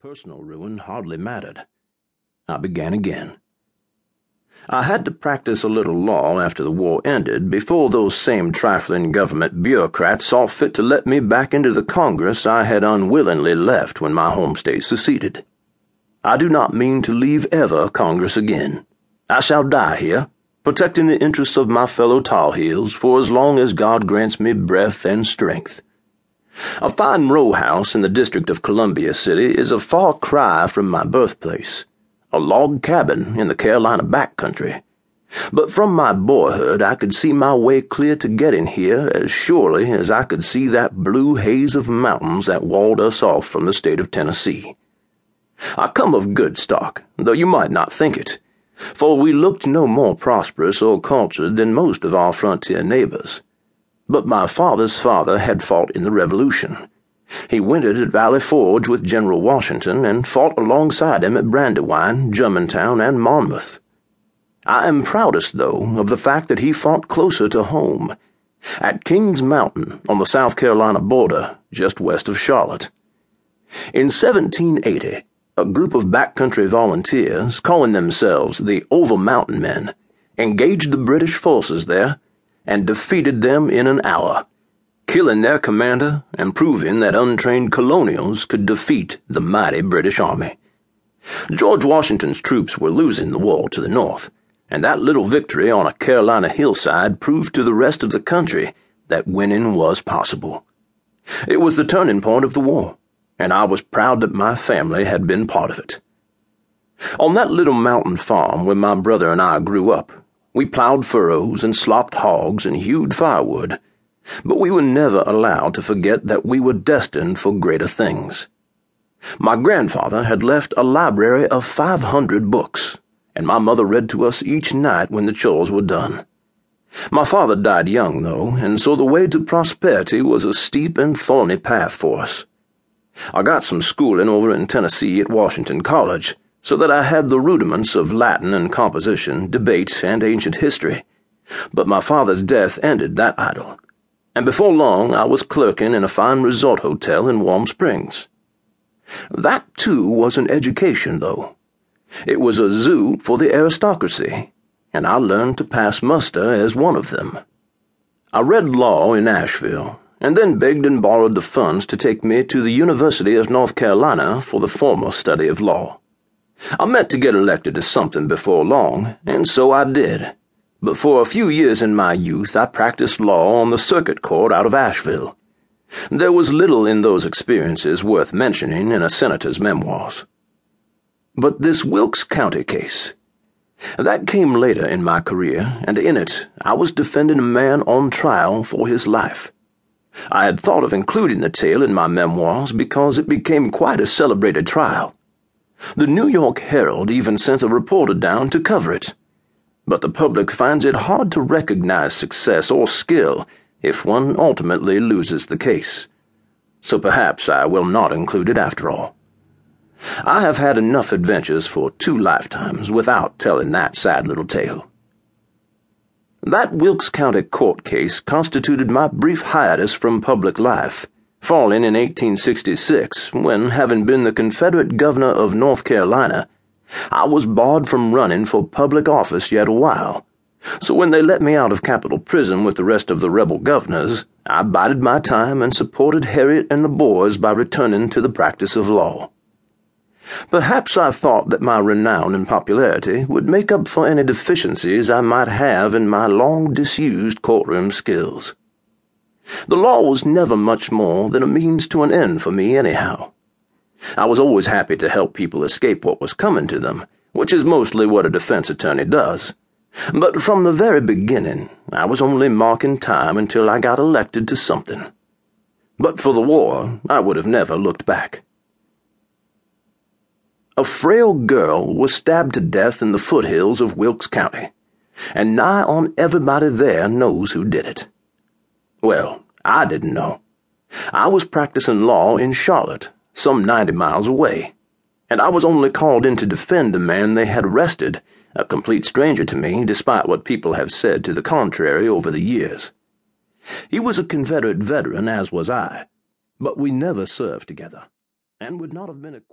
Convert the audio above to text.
personal ruin hardly mattered. I began again. I had to practice a little law after the war ended before those same trifling government bureaucrats saw fit to let me back into the Congress I had unwillingly left when my home state seceded. I do not mean to leave ever Congress again. I shall die here, protecting the interests of my fellow Tar Heels for as long as God grants me breath and strength. A fine row house in the district of Columbia City is a far cry from my birthplace, a log cabin in the Carolina backcountry. But from my boyhood, I could see my way clear to getting here as surely as I could see that blue haze of mountains that walled us off from the state of Tennessee. I come of good stock, though you might not think it, for we looked no more prosperous or cultured than most of our frontier neighbors. But my father's father had fought in the Revolution. He wintered at Valley Forge with General Washington and fought alongside him at Brandywine, Germantown, and Monmouth. I am proudest, though, of the fact that he fought closer to home, at Kings Mountain on the South Carolina border, just west of Charlotte. In 1780, a group of backcountry volunteers, calling themselves the Over Mountain Men, engaged the British forces there and defeated them in an hour, killing their commander and proving that untrained colonials could defeat the mighty British Army. George Washington's troops were losing the war to the north, and that little victory on a Carolina hillside proved to the rest of the country that winning was possible. It was the turning point of the war, and I was proud that my family had been part of it. On that little mountain farm where my brother and I grew up, we plowed furrows and slopped hogs and hewed firewood, but we were never allowed to forget that we were destined for greater things. My grandfather had left a library of 500 books, and my mother read to us each night when the chores were done. My father died young, though, and so the way to prosperity was a steep and thorny path for us. I got some schooling over in Tennessee at Washington College, so that I had the rudiments of Latin and composition, debate, and ancient history. But my father's death ended that idyll, and before long I was clerking in a fine resort hotel in Warm Springs. That, too, was an education, though. It was a zoo for the aristocracy, and I learned to pass muster as one of them. I read law in Asheville, and then begged and borrowed the funds to take me to the University of North Carolina for the formal study of law. I meant to get elected to something before long, and so I did. But for a few years in my youth, I practiced law on the circuit court out of Asheville. There was little in those experiences worth mentioning in a senator's memoirs. But this Wilkes County case, that came later in my career, and in it I was defending a man on trial for his life. I had thought of including the tale in my memoirs because it became quite a celebrated trial. The New York Herald even sent a reporter down to cover it. But the public finds it hard to recognize success or skill if one ultimately loses the case. So perhaps I will not include it after all. I have had enough adventures for two lifetimes without telling that sad little tale. That Wilkes County court case constituted my brief hiatus from public life falling in 1866 when, having been the Confederate governor of North Carolina, I was barred from running for public office yet a while. So when they let me out of Capitol Prison with the rest of the rebel governors, I bided my time and supported Harriet and the boys by returning to the practice of law. Perhaps I thought that my renown and popularity would make up for any deficiencies I might have in my long disused courtroom skills. The law was never much more than a means to an end for me, anyhow. I was always happy to help people escape what was coming to them, which is mostly what a defense attorney does. But from the very beginning, I was only marking time until I got elected to something. But for the war, I would have never looked back. A frail girl was stabbed to death in the foothills of Wilkes County, and nigh on everybody there knows who did it. Well, I didn't know. I was practicing law in Charlotte, some 90 miles away, and I was only called in to defend the man they had arrested, a complete stranger to me, despite what people have said to the contrary over the years. He was a Confederate veteran, as was I, but we never served together, and would not have been acquainted.